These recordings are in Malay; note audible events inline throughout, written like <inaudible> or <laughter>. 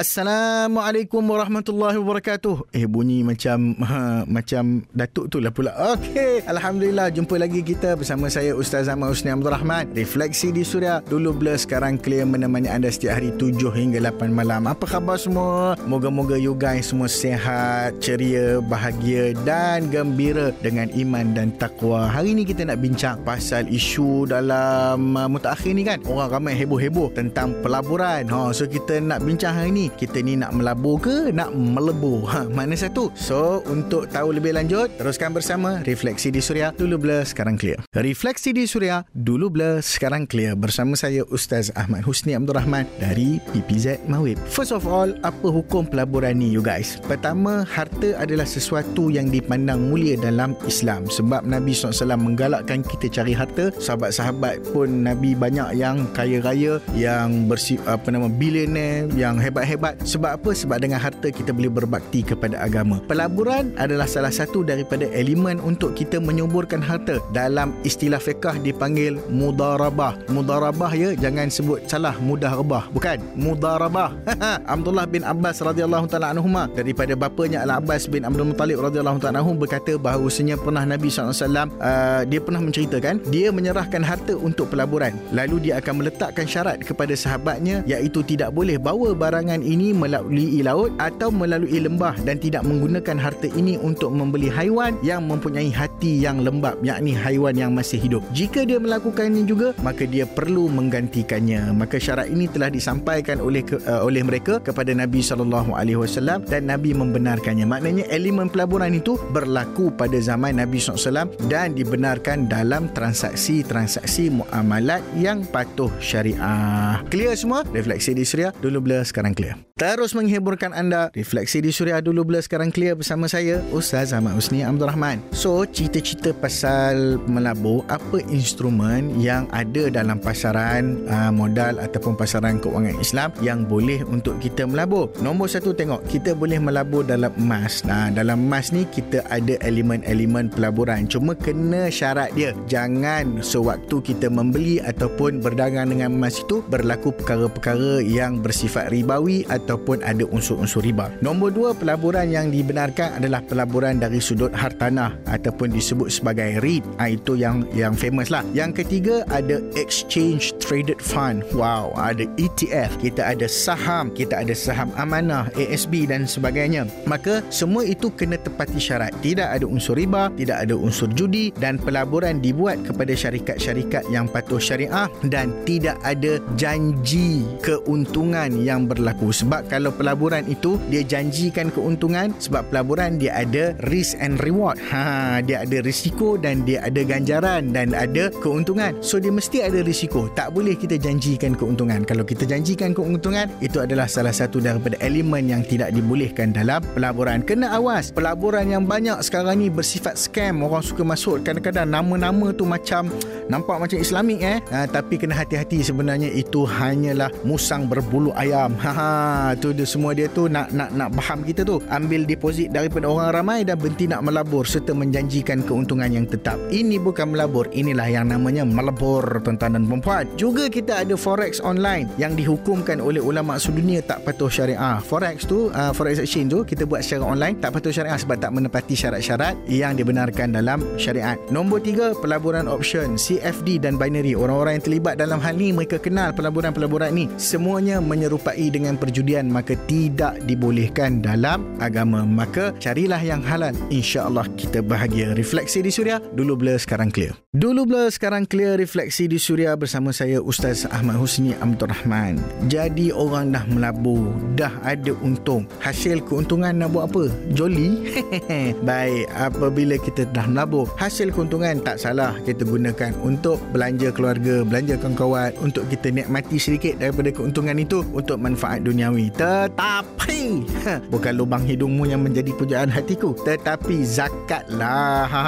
Assalamualaikum warahmatullahi wabarakatuh. Eh bunyi macam <laughs> ha, macam datuk tu lah pula. Okey, alhamdulillah jumpa lagi kita bersama saya Ustaz Ahmad Husni Abdul Rahman. Refleksi di Suria dulu blur sekarang clear menemani anda setiap hari 7 hingga 8 malam. Apa khabar semua? Moga-moga you guys semua sihat, ceria, bahagia dan gembira dengan iman dan takwa. Hari ni kita nak bincang pasal isu dalam uh, mutakhir ni kan. Orang ramai heboh-heboh tentang pelaburan. Ha, so kita nak bincang hari ni kita ni nak melabur ke nak melebur? Ha, mana satu. So untuk tahu lebih lanjut teruskan bersama Refleksi di Suria dulu blur sekarang clear. Refleksi di Suria dulu blur sekarang clear. Bersama saya Ustaz Ahmad Husni Abdul Rahman dari PPZ Mawib. First of all apa hukum pelaburan ni you guys? Pertama harta adalah sesuatu yang dipandang mulia dalam Islam. Sebab Nabi SAW menggalakkan kita cari harta sahabat-sahabat pun Nabi banyak yang kaya-raya yang bersih apa nama billionaire yang hebat-hebat hebat. Sebab apa? Sebab dengan harta kita boleh berbakti kepada agama. Pelaburan adalah salah satu daripada elemen untuk kita menyuburkan harta. Dalam istilah fiqah dipanggil mudarabah. Mudarabah ya, jangan sebut salah mudah rebah. Bukan, mudarabah. <laughs> Abdullah bin Abbas radhiyallahu taala anhuma daripada bapanya Al Abbas bin Abdul Muttalib radhiyallahu taala anhu berkata bahawasanya pernah Nabi SAW uh, dia pernah menceritakan dia menyerahkan harta untuk pelaburan. Lalu dia akan meletakkan syarat kepada sahabatnya iaitu tidak boleh bawa barangan ini melalui laut atau melalui lembah dan tidak menggunakan harta ini untuk membeli haiwan yang mempunyai hati yang lembab yakni haiwan yang masih hidup. Jika dia melakukannya juga maka dia perlu menggantikannya. Maka syarat ini telah disampaikan oleh uh, oleh mereka kepada Nabi sallallahu alaihi wasallam dan Nabi membenarkannya. Maknanya elemen pelaburan itu berlaku pada zaman Nabi SAW dan dibenarkan dalam transaksi-transaksi muamalat yang patuh syariah. Clear semua? Refleksi di Suria dulu blur sekarang clear. далее. Terus menghiburkan anda. Refleksi di Suria dulu bila sekarang clear bersama saya Ustaz Ahmad Husni Abdul Rahman. So cerita-cerita pasal melabur Apa instrumen yang ada dalam pasaran uh, modal Ataupun pasaran keuangan Islam Yang boleh untuk kita melabur? Nombor satu tengok. Kita boleh melabur dalam emas. Nah dalam emas ni kita ada elemen-elemen pelaburan. Cuma kena syarat dia. Jangan sewaktu kita membeli Ataupun berdagang dengan emas itu Berlaku perkara-perkara yang bersifat ribawi ataupun ada unsur-unsur riba. Nombor dua, pelaburan yang dibenarkan adalah pelaburan dari sudut hartanah ataupun disebut sebagai REIT. Ha, itu yang yang famous lah. Yang ketiga, ada Exchange Traded Fund. Wow, ada ETF. Kita ada saham. Kita ada saham amanah, ASB dan sebagainya. Maka semua itu kena tepati syarat. Tidak ada unsur riba, tidak ada unsur judi dan pelaburan dibuat kepada syarikat-syarikat yang patuh syariah dan tidak ada janji keuntungan yang berlaku sebab kalau pelaburan itu dia janjikan keuntungan sebab pelaburan dia ada risk and reward. Ha dia ada risiko dan dia ada ganjaran dan ada keuntungan. So dia mesti ada risiko. Tak boleh kita janjikan keuntungan. Kalau kita janjikan keuntungan itu adalah salah satu daripada elemen yang tidak dibolehkan dalam pelaburan. Kena awas pelaburan yang banyak sekarang ni bersifat scam. Orang suka masuk. Kadang-kadang nama-nama tu macam nampak macam islamik eh? Ha, tapi kena hati-hati sebenarnya itu hanyalah musang berbulu ayam. Ha, tu dia semua dia tu nak nak nak faham kita tu. Ambil deposit daripada orang ramai dan berhenti nak melabur serta menjanjikan keuntungan yang tetap. Ini bukan melabur inilah yang namanya melabur tuan-tuan dan puan juga kita ada forex online yang dihukumkan oleh ulama sedunia tak patuh syariah. Forex tu uh, forex exchange tu kita buat secara online tak patuh syariah sebab tak menepati syarat-syarat yang dibenarkan dalam syariat. Nombor tiga pelaburan option CFD dan binary. Orang-orang yang terlibat dalam hal ni mereka kenal pelaburan-pelaburan ni. Semuanya menyerupai dengan perjudian maka tidak dibolehkan dalam agama maka carilah yang halal. Insyaallah kita bahagia. Refleksi di suria dulu blur sekarang clear. Dulu blur sekarang clear. Refleksi di suria bersama saya Ustaz Ahmad Husni Abdul Rahman jadi orang dah melabur dah ada untung. Hasil keuntungan nak buat apa? Joli <laughs> baik apabila kita dah melabur hasil keuntungan tak salah. Kita gunakan untuk belanja keluarga belanja kawan-kawan untuk kita nikmati sedikit daripada keuntungan itu untuk manfaat duniawi tetapi bukan lubang hidungmu yang menjadi pujaan hatiku. Tetapi zakatlah. Ha,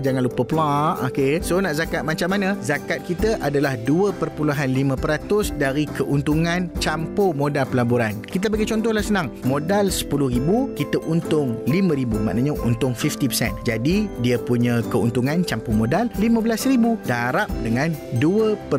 jangan lupa pula okey. So nak zakat macam mana? Zakat kita adalah 2.5% dari keuntungan campur modal pelaburan. Kita bagi contohlah senang. Modal 10,000 kita untung 5,000 maknanya untung 50% jadi dia punya keuntungan campur modal 15,000 darab dengan 2.5%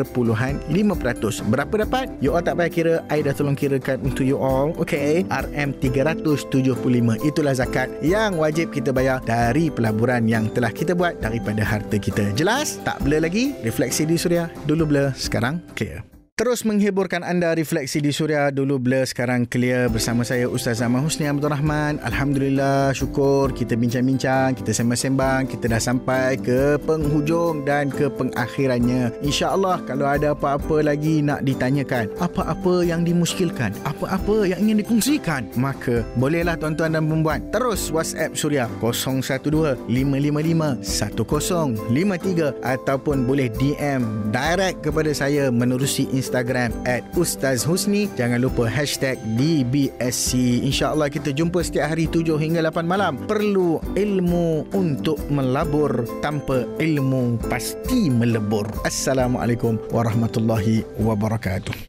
berapa dapat? You all tak payah kira I dah tolong kirakan untuk you you all. Okay. RM375. Itulah zakat yang wajib kita bayar dari pelaburan yang telah kita buat daripada harta kita. Jelas? Tak blur lagi? Refleksi di Suria. Dulu blur, sekarang clear. Terus menghiburkan anda refleksi di Suria dulu blur sekarang clear bersama saya Ustaz Zaman Husni Abdul Rahman. Alhamdulillah syukur kita bincang-bincang, kita sembang-sembang, kita dah sampai ke penghujung dan ke pengakhirannya. InsyaAllah kalau ada apa-apa lagi nak ditanyakan, apa-apa yang dimuskilkan, apa-apa yang ingin dikongsikan, maka bolehlah tuan-tuan dan perempuan terus WhatsApp Suria 012 555 1053 ataupun boleh DM direct kepada saya menerusi Instagram Instagram at Ustaz Husni. Jangan lupa hashtag DBSC. InsyaAllah kita jumpa setiap hari 7 hingga 8 malam. Perlu ilmu untuk melabur. Tanpa ilmu pasti melebur. Assalamualaikum warahmatullahi wabarakatuh.